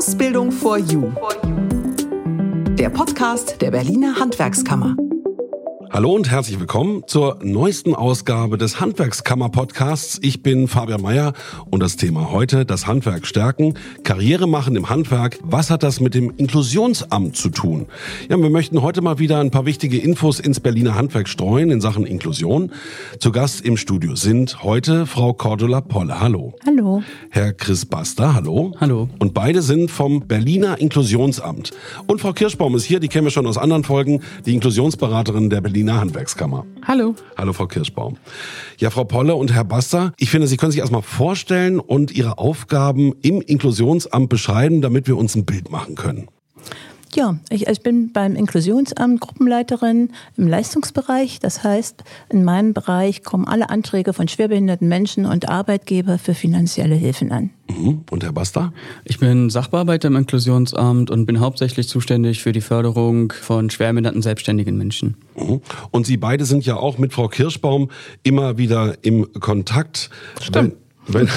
Ausbildung for You. Der Podcast der Berliner Handwerkskammer. Hallo und herzlich willkommen zur neuesten Ausgabe des Handwerkskammer-Podcasts. Ich bin Fabian Meyer und das Thema heute, das Handwerk stärken, Karriere machen im Handwerk. Was hat das mit dem Inklusionsamt zu tun? Ja, wir möchten heute mal wieder ein paar wichtige Infos ins Berliner Handwerk streuen in Sachen Inklusion. Zu Gast im Studio sind heute Frau Cordula Polle. Hallo. Hallo. Herr Chris Baster. Hallo. Hallo. Und beide sind vom Berliner Inklusionsamt. Und Frau Kirschbaum ist hier, die kennen wir schon aus anderen Folgen, die Inklusionsberaterin der Berliner Berliner Handwerkskammer. Hallo. Hallo, Frau Kirschbaum. Ja, Frau Polle und Herr Baster, ich finde, Sie können sich erstmal vorstellen und Ihre Aufgaben im Inklusionsamt beschreiben, damit wir uns ein Bild machen können. Ja, ich, ich, bin beim Inklusionsamt Gruppenleiterin im Leistungsbereich. Das heißt, in meinem Bereich kommen alle Anträge von schwerbehinderten Menschen und Arbeitgeber für finanzielle Hilfen an. Mhm. Und Herr Basta? Ich bin Sachbearbeiter im Inklusionsamt und bin hauptsächlich zuständig für die Förderung von schwerbehinderten selbstständigen Menschen. Mhm. Und Sie beide sind ja auch mit Frau Kirschbaum immer wieder im Kontakt. Stimmt. Wenn,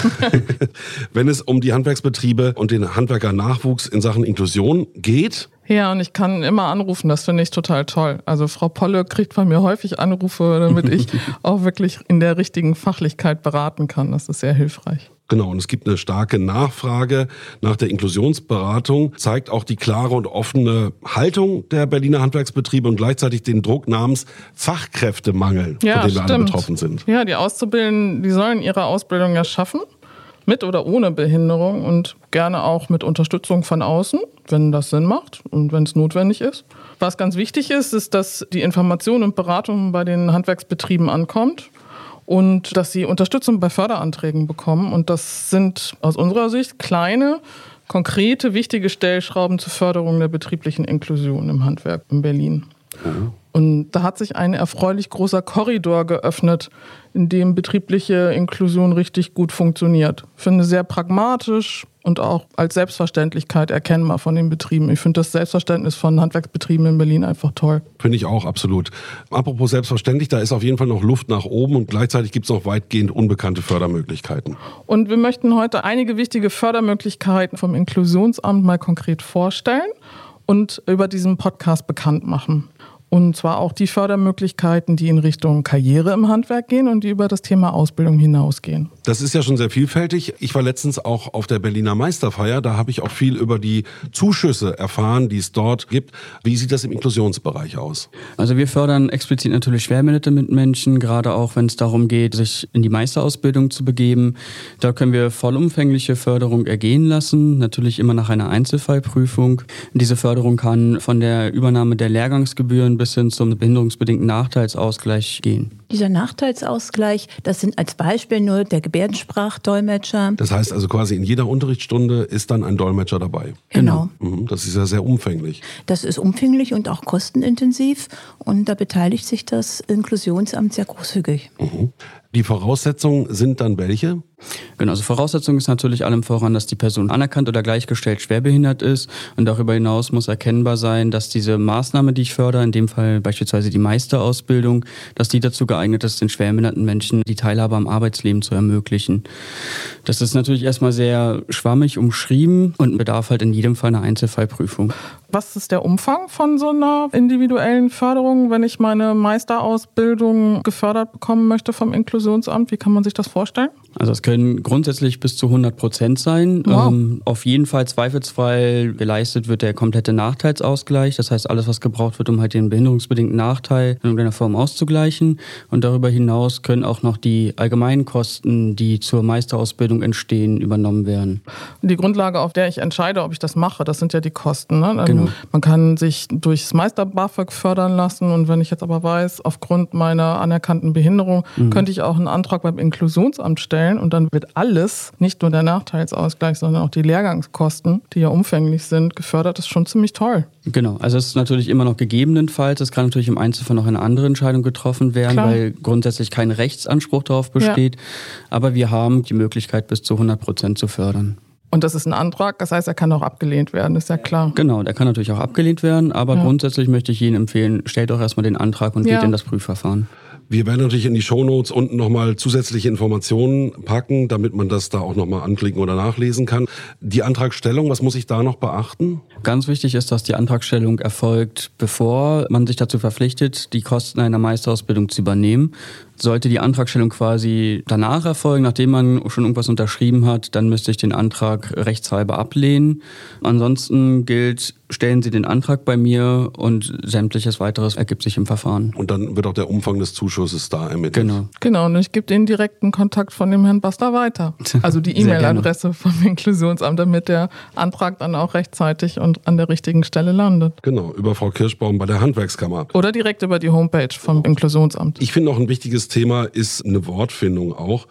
wenn es um die Handwerksbetriebe und den Handwerkernachwuchs in Sachen Inklusion geht. Ja, und ich kann immer anrufen, das finde ich total toll. Also Frau Polle kriegt von mir häufig Anrufe, damit ich auch wirklich in der richtigen Fachlichkeit beraten kann. Das ist sehr hilfreich. Genau, und es gibt eine starke Nachfrage nach der Inklusionsberatung, zeigt auch die klare und offene Haltung der Berliner Handwerksbetriebe und gleichzeitig den Druck namens Fachkräftemangel, ja, von dem wir stimmt. alle betroffen sind. Ja, die Auszubildenden, die sollen ihre Ausbildung ja schaffen, mit oder ohne Behinderung und gerne auch mit Unterstützung von außen, wenn das Sinn macht und wenn es notwendig ist. Was ganz wichtig ist, ist, dass die Information und Beratung bei den Handwerksbetrieben ankommt und dass sie Unterstützung bei Förderanträgen bekommen. Und das sind aus unserer Sicht kleine, konkrete, wichtige Stellschrauben zur Förderung der betrieblichen Inklusion im Handwerk in Berlin. Mhm. Und da hat sich ein erfreulich großer Korridor geöffnet, in dem betriebliche Inklusion richtig gut funktioniert. Ich finde sehr pragmatisch und auch als Selbstverständlichkeit erkennbar von den Betrieben. Ich finde das Selbstverständnis von Handwerksbetrieben in Berlin einfach toll. Finde ich auch, absolut. Apropos selbstverständlich, da ist auf jeden Fall noch Luft nach oben und gleichzeitig gibt es noch weitgehend unbekannte Fördermöglichkeiten. Und wir möchten heute einige wichtige Fördermöglichkeiten vom Inklusionsamt mal konkret vorstellen und über diesen Podcast bekannt machen. Und zwar auch die Fördermöglichkeiten, die in Richtung Karriere im Handwerk gehen und die über das Thema Ausbildung hinausgehen. Das ist ja schon sehr vielfältig. Ich war letztens auch auf der Berliner Meisterfeier. Da habe ich auch viel über die Zuschüsse erfahren, die es dort gibt. Wie sieht das im Inklusionsbereich aus? Also wir fördern explizit natürlich schwerbehinderte Menschen, gerade auch wenn es darum geht, sich in die Meisterausbildung zu begeben. Da können wir vollumfängliche Förderung ergehen lassen, natürlich immer nach einer Einzelfallprüfung. Diese Förderung kann von der Übernahme der Lehrgangsgebühren bis hin zum behinderungsbedingten Nachteilsausgleich gehen. Dieser Nachteilsausgleich, das sind als Beispiel nur der Gebärdensprachdolmetscher. Das heißt also quasi in jeder Unterrichtsstunde ist dann ein Dolmetscher dabei. Genau. Mhm, das ist ja sehr umfänglich. Das ist umfänglich und auch kostenintensiv und da beteiligt sich das Inklusionsamt sehr großzügig. Mhm. Die Voraussetzungen sind dann welche? Genau, also Voraussetzung ist natürlich allem voran, dass die Person anerkannt oder gleichgestellt schwerbehindert ist. Und darüber hinaus muss erkennbar sein, dass diese Maßnahme, die ich fördere, in dem Fall beispielsweise die Meisterausbildung, dass die dazu geeignet ist, den schwerbehinderten Menschen die Teilhabe am Arbeitsleben zu ermöglichen. Das ist natürlich erstmal sehr schwammig umschrieben und bedarf halt in jedem Fall einer Einzelfallprüfung. Was ist der Umfang von so einer individuellen Förderung, wenn ich meine Meisterausbildung gefördert bekommen möchte vom Inklusionsamt? Wie kann man sich das vorstellen? Also es können grundsätzlich bis zu 100 Prozent sein. Wow. Ähm, auf jeden Fall zweifelsfrei geleistet wird der komplette Nachteilsausgleich. Das heißt, alles, was gebraucht wird, um halt den behinderungsbedingten Nachteil in irgendeiner Form auszugleichen. Und darüber hinaus können auch noch die allgemeinen Kosten, die zur Meisterausbildung entstehen, übernommen werden. Die Grundlage, auf der ich entscheide, ob ich das mache, das sind ja die Kosten. Ne? Genau. Man kann sich durchs Meister-BAföG fördern lassen. Und wenn ich jetzt aber weiß, aufgrund meiner anerkannten Behinderung, Mhm. könnte ich auch einen Antrag beim Inklusionsamt stellen und dann wird alles, nicht nur der Nachteilsausgleich, sondern auch die Lehrgangskosten, die ja umfänglich sind, gefördert. Das ist schon ziemlich toll. Genau, also es ist natürlich immer noch gegebenenfalls, es kann natürlich im Einzelfall noch eine andere Entscheidung getroffen werden, Klar. weil grundsätzlich kein Rechtsanspruch darauf besteht. Aber wir haben die Möglichkeit, bis zu 100 Prozent zu fördern. Und das ist ein Antrag, das heißt, er kann auch abgelehnt werden, ist ja klar. Genau, der kann natürlich auch abgelehnt werden, aber Ja. grundsätzlich möchte ich Ihnen empfehlen, stellt doch erstmal den Antrag und Ja. geht in das Prüfverfahren. Wir werden natürlich in die Shownotes unten nochmal zusätzliche Informationen packen, damit man das da auch nochmal anklicken oder nachlesen kann. Die Antragstellung, was muss ich da noch beachten? Ganz wichtig ist, dass die Antragstellung erfolgt, bevor man sich dazu verpflichtet, die Kosten einer Meisterausbildung zu übernehmen. Sollte die Antragstellung quasi danach erfolgen, nachdem man schon irgendwas unterschrieben hat, dann müsste ich den Antrag rechtshalber ablehnen. Ansonsten gilt, stellen Sie den Antrag bei mir und sämtliches weiteres ergibt sich im Verfahren. Und dann wird auch der Umfang des Zuschusses da ermittelt. Genau. Genau, und ich gebe den direkten Kontakt von dem Herrn Basta weiter. Also die E-Mail-Adresse vom Inklusionsamt, damit der Antrag dann auch rechtzeitig und an der richtigen Stelle landet. Genau, über Frau Kirschbaum bei der Handwerkskammer. Oder direkt über die Homepage vom Inklusionsamt. Ich finde auch ein wichtiges Thema ist eine Wortfindung auch.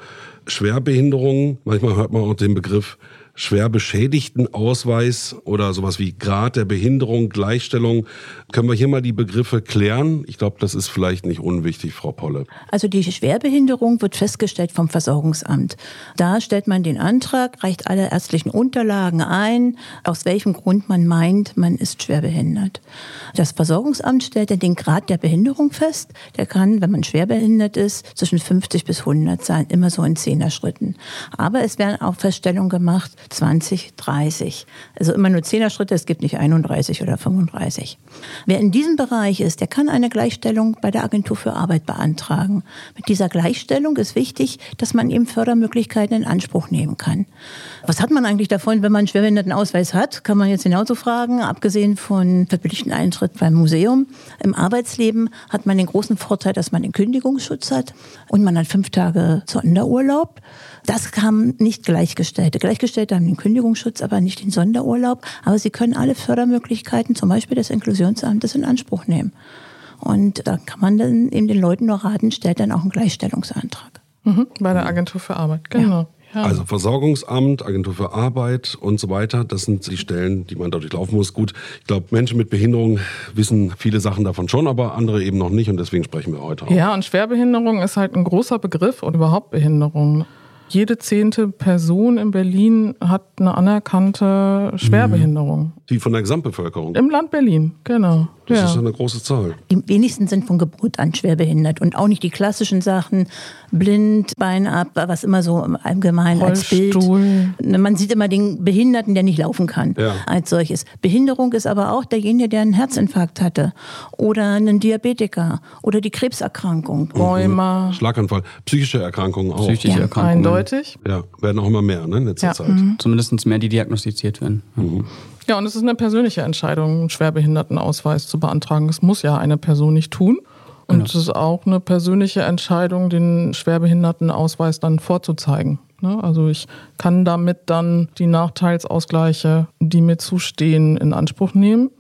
Schwerbehinderung, manchmal hört man auch den Begriff schwer beschädigten Ausweis oder sowas wie Grad der Behinderung, Gleichstellung. Können wir hier mal die Begriffe klären? Ich glaube, das ist vielleicht nicht unwichtig, Frau Polle. Also die Schwerbehinderung wird festgestellt vom Versorgungsamt. Da stellt man den Antrag, reicht alle ärztlichen Unterlagen ein, aus welchem Grund man meint, man ist schwerbehindert. Das Versorgungsamt stellt dann den Grad der Behinderung fest. Der kann, wenn man schwerbehindert ist, zwischen 50 bis 100 sein, immer so in Zehner-Schritten. Aber es werden auch Feststellungen gemacht, 20, 30. Also immer nur Zehner-Schritte, es gibt nicht 31 oder 35. Wer in diesem Bereich ist, der kann eine Gleichstellung bei der Agentur für Arbeit beantragen. Mit dieser Gleichstellung ist wichtig, dass man eben Fördermöglichkeiten in Anspruch nehmen kann. Was hat man eigentlich davon, wenn man einen Schwerbehindertenausweis hat? Kann man jetzt genauso fragen. Abgesehen von verbilligten Eintritt beim Museum. Im Arbeitsleben hat man den großen Vorteil, dass man den Kündigungsschutz hat und man hat fünf Tage Sonderurlaub. Das kam nicht Gleichgestellte. Gleichgestellte haben den Kündigungsschutz, aber nicht den Sonderurlaub. Aber sie können alle Fördermöglichkeiten, zum Beispiel des Inklusionsamtes, in Anspruch nehmen. Und da kann man dann eben den Leuten nur raten, stellt dann auch einen Gleichstellungsantrag. Mhm, bei der Agentur für Arbeit, genau. Ja. Also Versorgungsamt, Agentur für Arbeit und so weiter, das sind die Stellen, die man dadurch laufen muss. Gut, ich glaube, Menschen mit Behinderung wissen viele Sachen davon schon, aber andere eben noch nicht und deswegen sprechen wir heute auch. Ja, und Schwerbehinderung ist halt ein großer Begriff und überhaupt Behinderung. Jede zehnte Person in Berlin hat eine anerkannte Schwerbehinderung. Die von der Gesamtbevölkerung. Im Land Berlin, genau. Das ja. ist eine große Zahl. Die wenigsten sind von Geburt an schwerbehindert und auch nicht die klassischen Sachen, blind, Bein ab, was immer so im Allgemeinen als Bild. Rollstuhl. Man sieht immer den Behinderten, der nicht laufen kann, Ja. als solches. Behinderung ist aber auch derjenige, der einen Herzinfarkt hatte oder einen Diabetiker oder die Krebserkrankung. Rheuma. Schlaganfall, psychische Erkrankungen auch. Psychische Ja, Erkrankungen. Eindeutig. Ja, werden auch immer mehr ne, in letzter Ja. Zeit. Zumindest mehr, die diagnostiziert werden. Ja, und es ist eine persönliche Entscheidung, einen Schwerbehindertenausweis zu beantragen. Das muss ja eine Person nicht tun. Und es ist auch eine persönliche Entscheidung, den Schwerbehindertenausweis dann vorzuzeigen. Ne? Also ich kann damit dann die Nachteilsausgleiche, die mir zustehen, in Anspruch nehmen.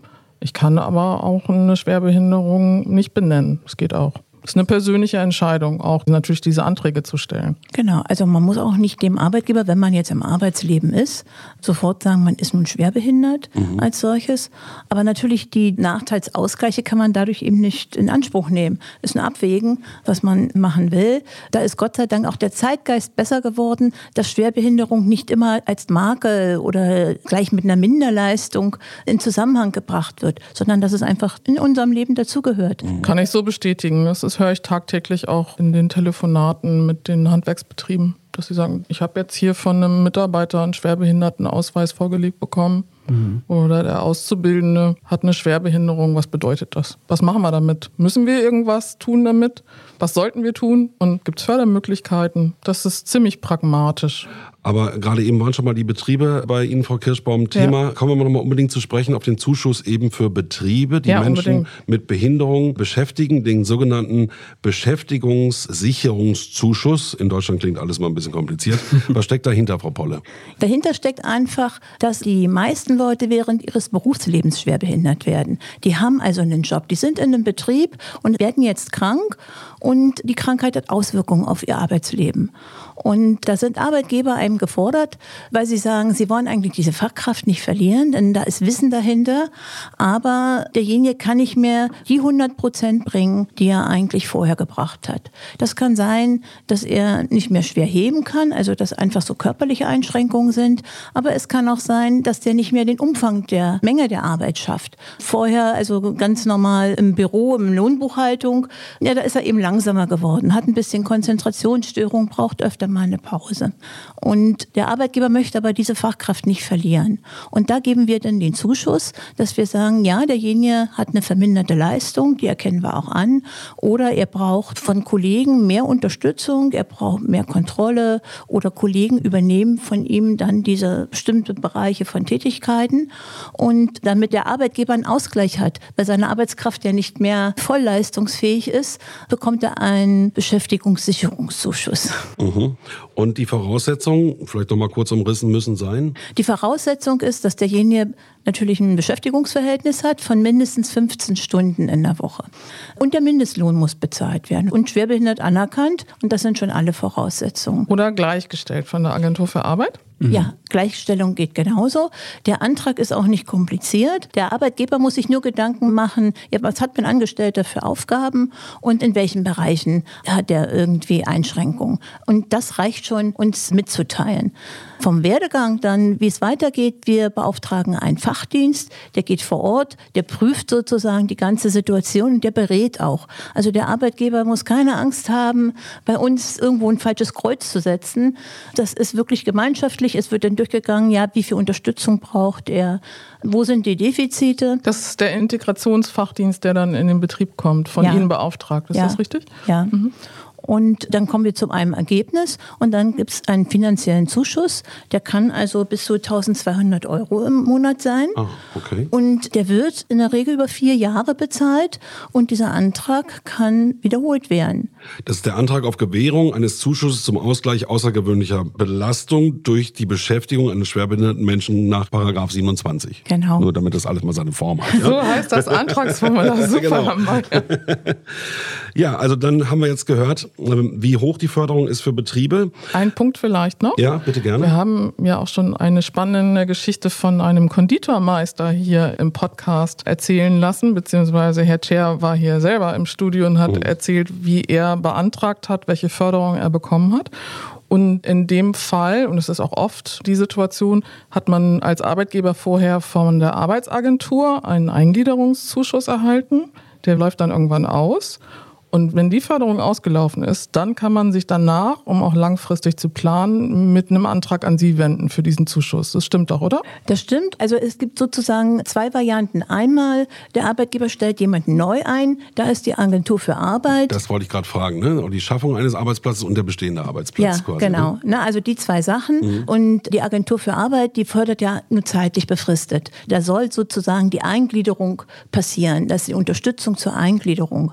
Ich kann aber auch eine Schwerbehinderung nicht benennen. Das geht auch. Es ist eine persönliche Entscheidung, auch natürlich diese Anträge zu stellen. Genau, also man muss auch nicht dem Arbeitgeber, wenn man jetzt im Arbeitsleben ist, sofort sagen, man ist nun schwerbehindert als solches. Aber natürlich die Nachteilsausgleiche kann man dadurch eben nicht in Anspruch nehmen. Ist ein Abwägen, was man machen will. Da ist Gott sei Dank auch der Zeitgeist besser geworden, dass Schwerbehinderung nicht immer als Makel oder gleich mit einer Minderleistung in Zusammenhang gebracht wird, sondern dass es einfach in unserem Leben dazugehört. Kann ich so bestätigen. Das ist, höre ich tagtäglich auch in den Telefonaten mit den Handwerksbetrieben, dass sie sagen, ich habe jetzt hier von einem Mitarbeiter einen Schwerbehindertenausweis vorgelegt bekommen. Oder der Auszubildende hat eine Schwerbehinderung. Was bedeutet das? Was machen wir damit? Müssen wir irgendwas tun damit? Was sollten wir tun? Und gibt es Fördermöglichkeiten? Das ist ziemlich pragmatisch. Aber gerade eben waren schon mal die Betriebe bei Ihnen, Frau Kirschbaum, Thema. Kommen wir nochmal unbedingt zu sprechen auf den Zuschuss eben für Betriebe, die Ja, Menschen unbedingt. mit Behinderung beschäftigen, den sogenannten Beschäftigungssicherungszuschuss. In Deutschland klingt alles mal ein bisschen kompliziert. Was steckt dahinter, Frau Polle? Dahinter steckt einfach, dass die meisten Leute während ihres Berufslebens schwer behindert werden. Die haben also einen Job, die sind in einem Betrieb und werden jetzt krank und die Krankheit hat Auswirkungen auf ihr Arbeitsleben. Und da sind Arbeitgeber einem gefordert, weil sie sagen, sie wollen eigentlich diese Fachkraft nicht verlieren, denn da ist Wissen dahinter. Aber derjenige kann nicht mehr die 100 Prozent bringen, die er eigentlich vorher gebracht hat. Das kann sein, dass er nicht mehr schwer heben kann, also dass einfach so körperliche Einschränkungen sind. Aber es kann auch sein, dass der nicht mehr den Umfang der Menge der Arbeit schafft. Vorher, also ganz normal im Büro, im Lohnbuchhaltung, ja, da ist er eben langsamer geworden, hat ein bisschen Konzentrationsstörung, braucht öfter mal eine Pause. Und der Arbeitgeber möchte aber diese Fachkraft nicht verlieren. Und da geben wir dann den Zuschuss, dass wir sagen, ja, derjenige hat eine verminderte Leistung, die erkennen wir auch an. Oder er braucht von Kollegen mehr Unterstützung, er braucht mehr Kontrolle oder Kollegen übernehmen von ihm dann diese bestimmten Bereiche von Tätigkeiten. Und damit der Arbeitgeber einen Ausgleich hat, weil seine Arbeitskraft ja nicht mehr vollleistungsfähig ist, bekommt er einen Beschäftigungssicherungszuschuss. Mhm. Und die Voraussetzungen, vielleicht noch mal kurz umrissen, müssen sein? Die Voraussetzung ist, dass derjenige natürlich ein Beschäftigungsverhältnis hat von mindestens 15 Stunden in der Woche. Und der Mindestlohn muss bezahlt werden und schwerbehindert anerkannt. Und das sind schon alle Voraussetzungen. Oder gleichgestellt von der Agentur für Arbeit? Mhm. Ja, Gleichstellung geht genauso. Der Antrag ist auch nicht kompliziert. Der Arbeitgeber muss sich nur Gedanken machen, ja, was hat mein Angestellter für Aufgaben und in welchen Bereichen hat er irgendwie Einschränkungen. Und das reicht schon, uns mitzuteilen. Vom Werdegang dann, wie es weitergeht, wir beauftragen einen Fachdienst, der geht vor Ort, der prüft sozusagen die ganze Situation und der berät auch. Also der Arbeitgeber muss keine Angst haben, bei uns irgendwo ein falsches Kreuz zu setzen. Das ist wirklich gemeinschaftlich. Es wird dann durchgegangen, ja, wie viel Unterstützung braucht er, wo sind die Defizite. Das ist der Integrationsfachdienst, der dann in den Betrieb kommt, von ja. Ihnen beauftragt. Ist ja. das richtig? Ja. Mhm. Und dann kommen wir zu einem Ergebnis und dann gibt es einen finanziellen Zuschuss. Der kann also bis zu 1200 Euro im Monat sein. Ah, okay. Und der wird in der Regel über vier Jahre bezahlt und dieser Antrag kann wiederholt werden. Das ist der Antrag auf Gewährung eines Zuschusses zum Ausgleich außergewöhnlicher Belastung durch die Beschäftigung eines schwerbehinderten Menschen nach Paragraph 27. Genau. Nur damit das alles mal seine Form hat. Ja? So heißt das Antragsformular. Super. genau. ja, also dann haben wir jetzt gehört, wie hoch die Förderung ist für Betriebe. Ein Punkt vielleicht noch. Ja, bitte gerne. Wir haben ja auch schon eine spannende Geschichte von einem Konditormeister hier im Podcast erzählen lassen, beziehungsweise Herr Tscher war hier selber im Studio und hat oh. erzählt, wie er beantragt hat, welche Förderung er bekommen hat. Und in dem Fall, und es ist auch oft die Situation, hat man als Arbeitgeber vorher von der Arbeitsagentur einen Eingliederungszuschuss erhalten. Der läuft dann irgendwann aus. Und wenn die Förderung ausgelaufen ist, dann kann man sich danach, um auch langfristig zu planen, mit einem Antrag an Sie wenden für diesen Zuschuss. Das stimmt doch, oder? Das stimmt. Also es gibt sozusagen zwei Varianten. Einmal, der Arbeitgeber stellt jemanden neu ein, da ist die Agentur für Arbeit. Das wollte ich gerade fragen, ne? Die Schaffung eines Arbeitsplatzes und der bestehende Arbeitsplatz ja, quasi. Genau. Ne? Na, also die zwei Sachen. Mhm. Und die Agentur für Arbeit, die fördert ja nur zeitlich befristet. Da soll sozusagen die Eingliederung passieren, das ist die Unterstützung zur Eingliederung.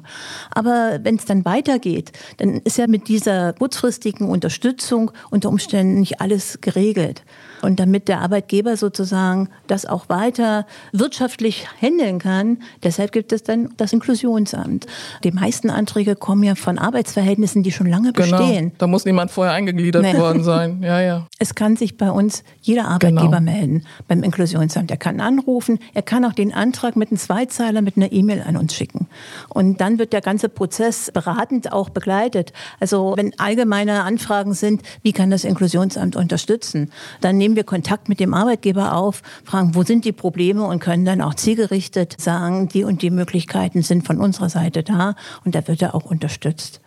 Aber wenn es dann weitergeht, dann ist ja mit dieser kurzfristigen Unterstützung unter Umständen nicht alles geregelt. Und damit der Arbeitgeber sozusagen das auch weiter wirtschaftlich handeln kann, deshalb gibt es dann das Inklusionsamt. Die meisten Anträge kommen ja von Arbeitsverhältnissen, die schon lange genau. bestehen. Da muss niemand vorher eingegliedert nee. worden sein. Ja, ja. Es kann sich bei uns jeder Arbeitgeber genau. melden beim Inklusionsamt. Er kann anrufen, er kann auch den Antrag mit einem Zweizeiler mit einer E-Mail an uns schicken. Und dann wird der ganze Prozess beratend auch begleitet. Also wenn allgemeine Anfragen sind, wie kann das Inklusionsamt unterstützen, dann nehmen wir Kontakt mit dem Arbeitgeber auf, fragen, wo sind die Probleme und können dann auch zielgerichtet sagen, die und die Möglichkeiten sind von unserer Seite da und da wird er auch unterstützt.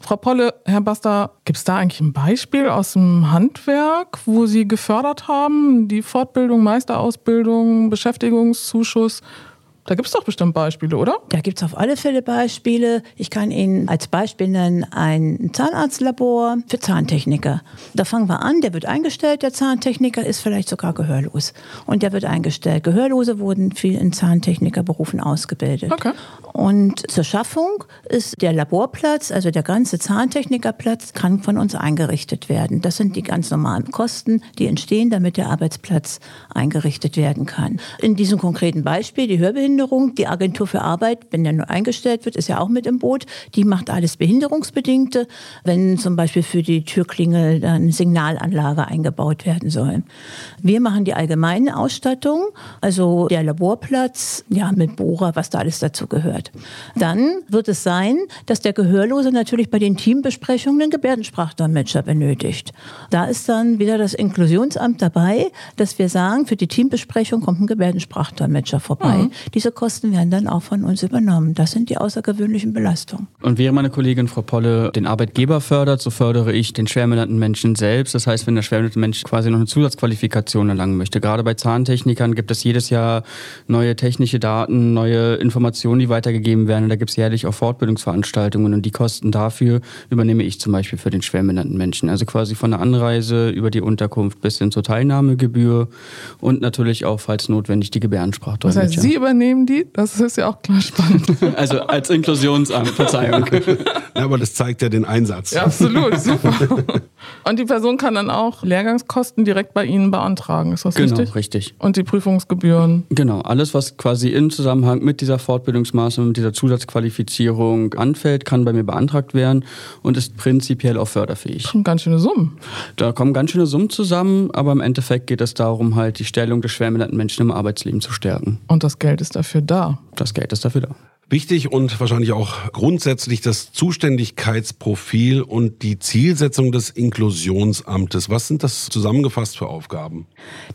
Frau Polle, Herr Basta, gibt es da eigentlich ein Beispiel aus dem Handwerk, wo Sie gefördert haben, die Fortbildung, Meisterausbildung, Beschäftigungszuschuss? Da gibt es doch bestimmt Beispiele, oder? Da gibt es auf alle Fälle Beispiele. Ich kann Ihnen als Beispiel nennen ein Zahnarztlabor für Zahntechniker. Da fangen wir an, der wird eingestellt, der Zahntechniker ist vielleicht sogar gehörlos. Und der wird eingestellt. Gehörlose wurden viel in Zahntechnikerberufen ausgebildet. Okay. Und zur Schaffung ist der Laborplatz, also der ganze Zahntechnikerplatz, kann von uns eingerichtet werden. Das sind die ganz normalen Kosten, die entstehen, damit der Arbeitsplatz eingerichtet werden kann. In diesem konkreten Beispiel, die Hörbehinderung, Schwerbehinderung. Die Agentur für Arbeit, wenn der neu eingestellt wird, ist ja auch mit im Boot. Die macht alles Behinderungsbedingte, wenn zum Beispiel für die Türklingel eine Signalanlage eingebaut werden soll. Wir machen die allgemeine Ausstattung, also der Laborplatz, ja, mit Bohrer, was da alles dazu gehört. Dann wird es sein, dass der Gehörlose natürlich bei den Teambesprechungen einen Gebärdensprachdolmetscher benötigt. Da ist dann wieder das Inklusionsamt dabei, dass wir sagen, für die Teambesprechung kommt ein Gebärdensprachdolmetscher vorbei. Mhm. Diese Kosten werden dann auch von uns übernommen. Das sind die außergewöhnlichen Belastungen. Und während meine Kollegin Frau Polle den Arbeitgeber fördert, so fördere ich den schwerbehinderten Menschen selbst. Das heißt, wenn der schwerbehinderte Mensch quasi noch eine Zusatzqualifikation erlangen möchte. Gerade bei Zahntechnikern gibt es jedes Jahr neue technische Daten, neue Informationen, die weitergegeben werden. Und da gibt es jährlich auch Fortbildungsveranstaltungen und die Kosten dafür übernehme ich zum Beispiel für den schwerbehinderten Menschen. Also quasi von der Anreise über die Unterkunft bis hin zur Teilnahmegebühr und natürlich auch, falls notwendig, die Gebärdensprachdolmetscher. Das heißt, Sie übernehmen die? Das ist ja auch klar spannend. also als Inklusionsamt, Verzeihung. Ja, aber das zeigt ja den Einsatz. Ja, absolut, super. Und die Person kann dann auch Lehrgangskosten direkt bei Ihnen beantragen, ist das genau, richtig? richtig. Und die Prüfungsgebühren? Genau, alles, was quasi im Zusammenhang mit dieser Fortbildungsmaßnahme, mit dieser Zusatzqualifizierung anfällt, kann bei mir beantragt werden und ist prinzipiell auch förderfähig. Schon ganz schöne Summen. Da kommen ganz schöne Summen zusammen, aber im Endeffekt geht es darum, halt die Stellung des schwerbehinderten Menschen im Arbeitsleben zu stärken. Und das Geld ist dafür da. Das Geld ist dafür da. Wichtig und wahrscheinlich auch grundsätzlich das Zuständigkeitsprofil und die Zielsetzung des Inklusionsamtes. Was sind das zusammengefasst für Aufgaben?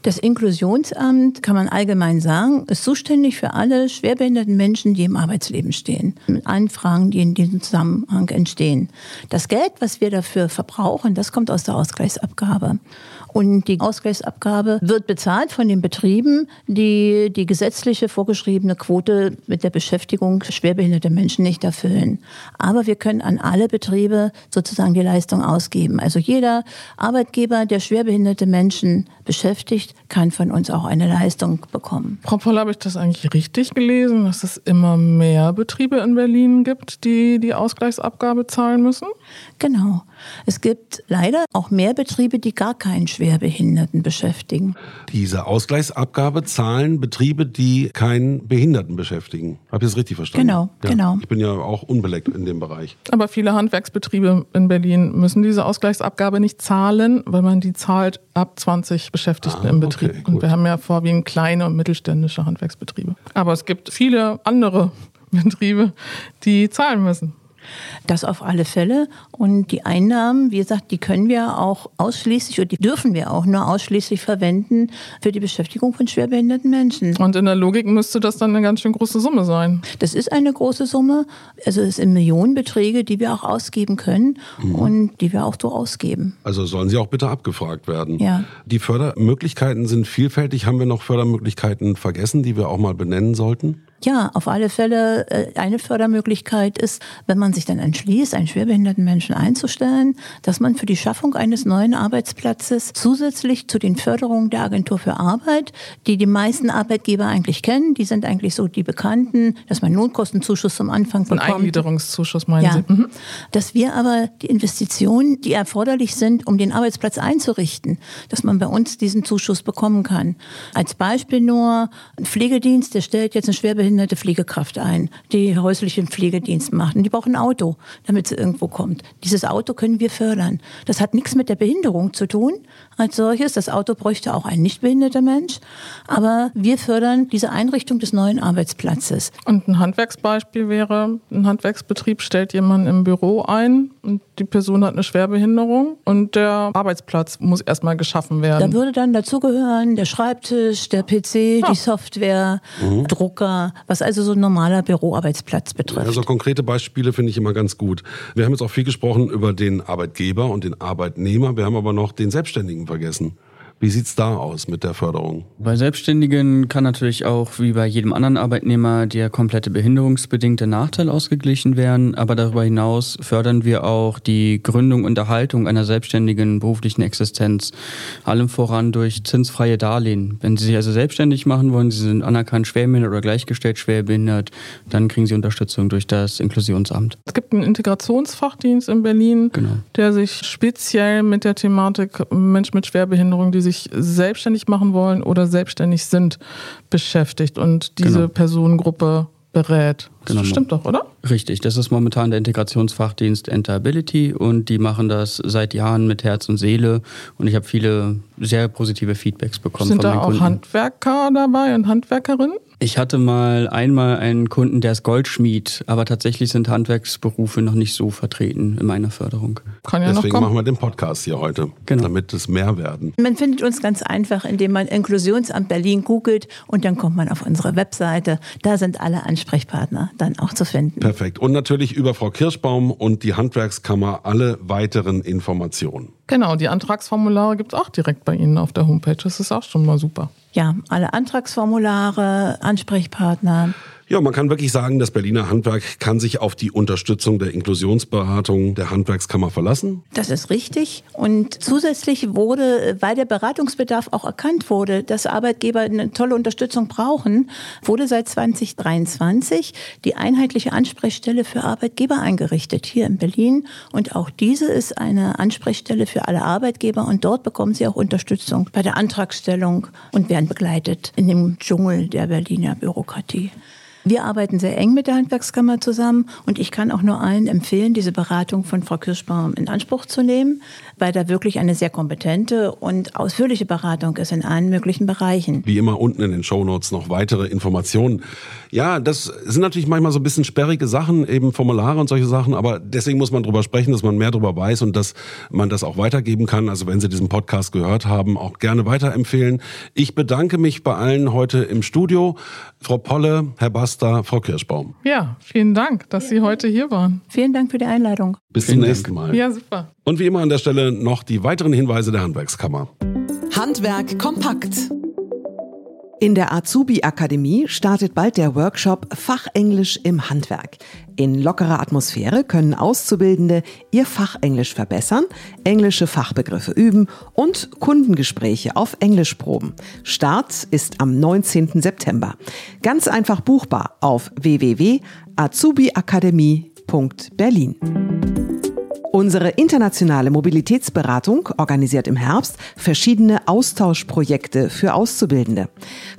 Das Inklusionsamt, kann man allgemein sagen, ist zuständig für alle schwerbehinderten Menschen, die im Arbeitsleben stehen. Mit allen Fragen, die in diesem Zusammenhang entstehen. Das Geld, was wir dafür verbrauchen, das kommt aus der Ausgleichsabgabe. Und die Ausgleichsabgabe wird bezahlt von den Betrieben, die die gesetzliche vorgeschriebene Quote mit der Beschäftigung schwerbehinderter Menschen nicht erfüllen. Aber wir können an alle Betriebe sozusagen die Leistung ausgeben. Also jeder Arbeitgeber, der schwerbehinderte Menschen beschäftigt, kann von uns auch eine Leistung bekommen. Frau Poll, habe ich das eigentlich richtig gelesen, dass es immer mehr Betriebe in Berlin gibt, die die Ausgleichsabgabe zahlen müssen? Genau. Es gibt leider auch mehr Betriebe, die gar keinen Schwerbehinderten beschäftigen. Diese Ausgleichsabgabe zahlen Betriebe, die keinen Behinderten beschäftigen. Habe ich das richtig verstanden? Genau, ja. genau. Ich bin ja auch unbeleckt in dem Bereich. Aber viele Handwerksbetriebe in Berlin müssen diese Ausgleichsabgabe nicht zahlen, weil man die zahlt ab 20 Beschäftigten ah, im Betrieb. Okay, und wir haben ja vorwiegend kleine und mittelständische Handwerksbetriebe. Aber es gibt viele andere Betriebe, die zahlen müssen. Das auf alle Fälle. Und die Einnahmen, wie gesagt, die können wir auch ausschließlich oder die dürfen wir auch nur ausschließlich verwenden für die Beschäftigung von schwerbehinderten Menschen. Und in der Logik müsste das dann eine ganz schön große Summe sein. Das ist eine große Summe. Also es sind Millionenbeträge, die wir auch ausgeben können mhm. und die wir auch so ausgeben. Also sollen sie auch bitte abgefragt werden. Ja. Die Fördermöglichkeiten sind vielfältig. Haben wir noch Fördermöglichkeiten vergessen, die wir auch mal benennen sollten? Ja, auf alle Fälle. Äh, eine Fördermöglichkeit ist, wenn man sich dann entschließt, einen schwerbehinderten Menschen einzustellen, dass man für die Schaffung eines neuen Arbeitsplatzes zusätzlich zu den Förderungen der Agentur für Arbeit, die die meisten Arbeitgeber eigentlich kennen, die sind eigentlich so die Bekannten, dass man Notkostenzuschuss zum Anfang bekommt. Ein Eingliederungszuschuss meinen ja. Sie? Mhm. Dass wir aber die Investitionen, die erforderlich sind, um den Arbeitsplatz einzurichten, dass man bei uns diesen Zuschuss bekommen kann. Als Beispiel nur, ein Pflegedienst, der stellt jetzt eine schwerbehinderte behinderte Pflegekraft ein, die häuslichen Pflegedienst macht. Und die braucht ein Auto, damit sie irgendwo kommt. Dieses Auto können wir fördern. Das hat nichts mit der Behinderung zu tun als solches. Das Auto bräuchte auch ein nicht behinderter Mensch. Aber wir fördern diese Einrichtung des neuen Arbeitsplatzes. Und ein Handwerksbeispiel wäre, ein Handwerksbetrieb stellt jemanden im Büro ein und die Person hat eine Schwerbehinderung und der Arbeitsplatz muss erstmal geschaffen werden. Da würde dann dazugehören der Schreibtisch, der PC, ja. die Software, mhm. Drucker, was also so ein normaler Büroarbeitsplatz betrifft. Also konkrete Beispiele finde ich immer ganz gut. Wir haben jetzt auch viel gesprochen über den Arbeitgeber und den Arbeitnehmer. Wir haben aber noch den Selbstständigen vergessen. Wie sieht's da aus mit der Förderung? Bei Selbstständigen kann natürlich auch wie bei jedem anderen Arbeitnehmer der komplette behinderungsbedingte Nachteil ausgeglichen werden, aber darüber hinaus fördern wir auch die Gründung und Erhaltung einer selbstständigen beruflichen Existenz, allem voran durch zinsfreie Darlehen. Wenn Sie sich also selbstständig machen wollen, Sie sind anerkannt schwerbehindert oder gleichgestellt schwerbehindert, dann kriegen Sie Unterstützung durch das Inklusionsamt. Es gibt einen Integrationsfachdienst in Berlin, genau. der sich speziell mit der Thematik Mensch mit Schwerbehinderung, die sich selbstständig machen wollen oder selbstständig sind, beschäftigt und diese Genau. Personengruppe berät. Das Genau. stimmt doch, oder? Richtig, das ist momentan der Integrationsfachdienst Enterability und die machen das seit Jahren mit Herz und Seele und ich habe viele sehr positive Feedbacks bekommen Sind da auch Kunden. Handwerker dabei und Handwerkerinnen? Ich hatte mal einmal einen Kunden, der ist Goldschmied, aber tatsächlich sind Handwerksberufe noch nicht so vertreten in meiner Förderung. Kann ja Deswegen noch machen wir den Podcast hier heute, Genau. damit es mehr werden. Man findet uns ganz einfach, indem man Inklusionsamt Berlin googelt und dann kommt man auf unsere Webseite. Da sind alle Ansprechpartner dann auch zu finden. Perfekt. Und natürlich über Frau Kirschbaum und die Handwerkskammer alle weiteren Informationen. Genau, die Antragsformulare gibt es auch direkt bei Ihnen auf der Homepage. Das ist auch schon mal super. Ja, alle Antragsformulare, Ansprechpartner. Ja, man kann wirklich sagen, das Berliner Handwerk kann sich auf die Unterstützung der Inklusionsberatung der Handwerkskammer verlassen. Das ist richtig. Und zusätzlich wurde, weil der Beratungsbedarf auch erkannt wurde, dass Arbeitgeber eine tolle Unterstützung brauchen, wurde seit 2023 die einheitliche Ansprechstelle für Arbeitgeber eingerichtet hier in Berlin. Und auch diese ist eine Ansprechstelle für alle Arbeitgeber. Und dort bekommen sie auch Unterstützung bei der Antragstellung und werden begleitet in dem Dschungel der Berliner Bürokratie. Wir arbeiten sehr eng mit der Handwerkskammer zusammen und ich kann auch nur allen empfehlen, diese Beratung von Frau Kirschbaum in Anspruch zu nehmen, weil da wirklich eine sehr kompetente und ausführliche Beratung ist in allen möglichen Bereichen. Wie immer unten in den Shownotes noch weitere Informationen. Ja, das sind natürlich manchmal so ein bisschen sperrige Sachen, eben Formulare und solche Sachen, aber deswegen muss man drüber sprechen, dass man mehr drüber weiß und dass man das auch weitergeben kann. Also wenn Sie diesen Podcast gehört haben, auch gerne weiterempfehlen. Ich bedanke mich bei allen heute im Studio. Frau Polle, Herr Basta, Frau Kirschbaum. Ja, vielen Dank, dass Sie heute hier waren. Vielen Dank für die Einladung. Bis Vielen zum nächsten Mal. Ja, super. Und wie immer an der Stelle noch die weiteren Hinweise der Handwerkskammer. Handwerk kompakt. In der Azubi Akademie startet bald der Workshop Fachenglisch im Handwerk. In lockerer Atmosphäre können Auszubildende ihr Fachenglisch verbessern, englische Fachbegriffe üben und Kundengespräche auf Englisch proben. Start ist am 19. September. Ganz einfach buchbar auf www.azubiakademie.berlin. Unsere internationale Mobilitätsberatung organisiert im Herbst verschiedene Austauschprojekte für Auszubildende.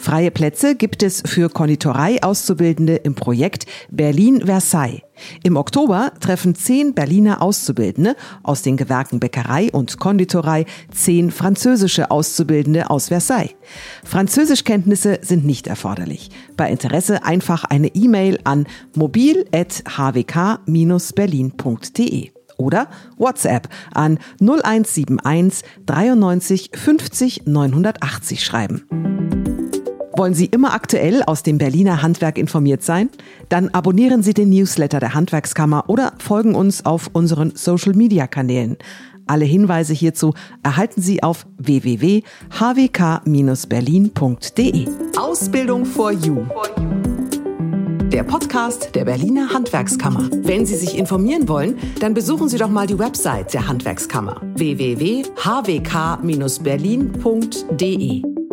Freie Plätze gibt es für Konditorei-Auszubildende im Projekt Berlin-Versailles. Im Oktober treffen zehn Berliner Auszubildende aus den Gewerken Bäckerei und Konditorei zehn französische Auszubildende aus Versailles. Französischkenntnisse sind nicht erforderlich. Bei Interesse einfach eine E-Mail an mobil.hwk-berlin.de oder WhatsApp an 0171 93 50 980 schreiben. Wollen Sie immer aktuell aus dem Berliner Handwerk informiert sein? Dann abonnieren Sie den Newsletter der Handwerkskammer oder folgen uns auf unseren Social-Media-Kanälen. Alle Hinweise hierzu erhalten Sie auf www.hwk-berlin.de. Ausbildung for You. Der Podcast der Berliner Handwerkskammer. Wenn Sie sich informieren wollen, dann besuchen Sie doch mal die Website der Handwerkskammer www.hwk-berlin.de.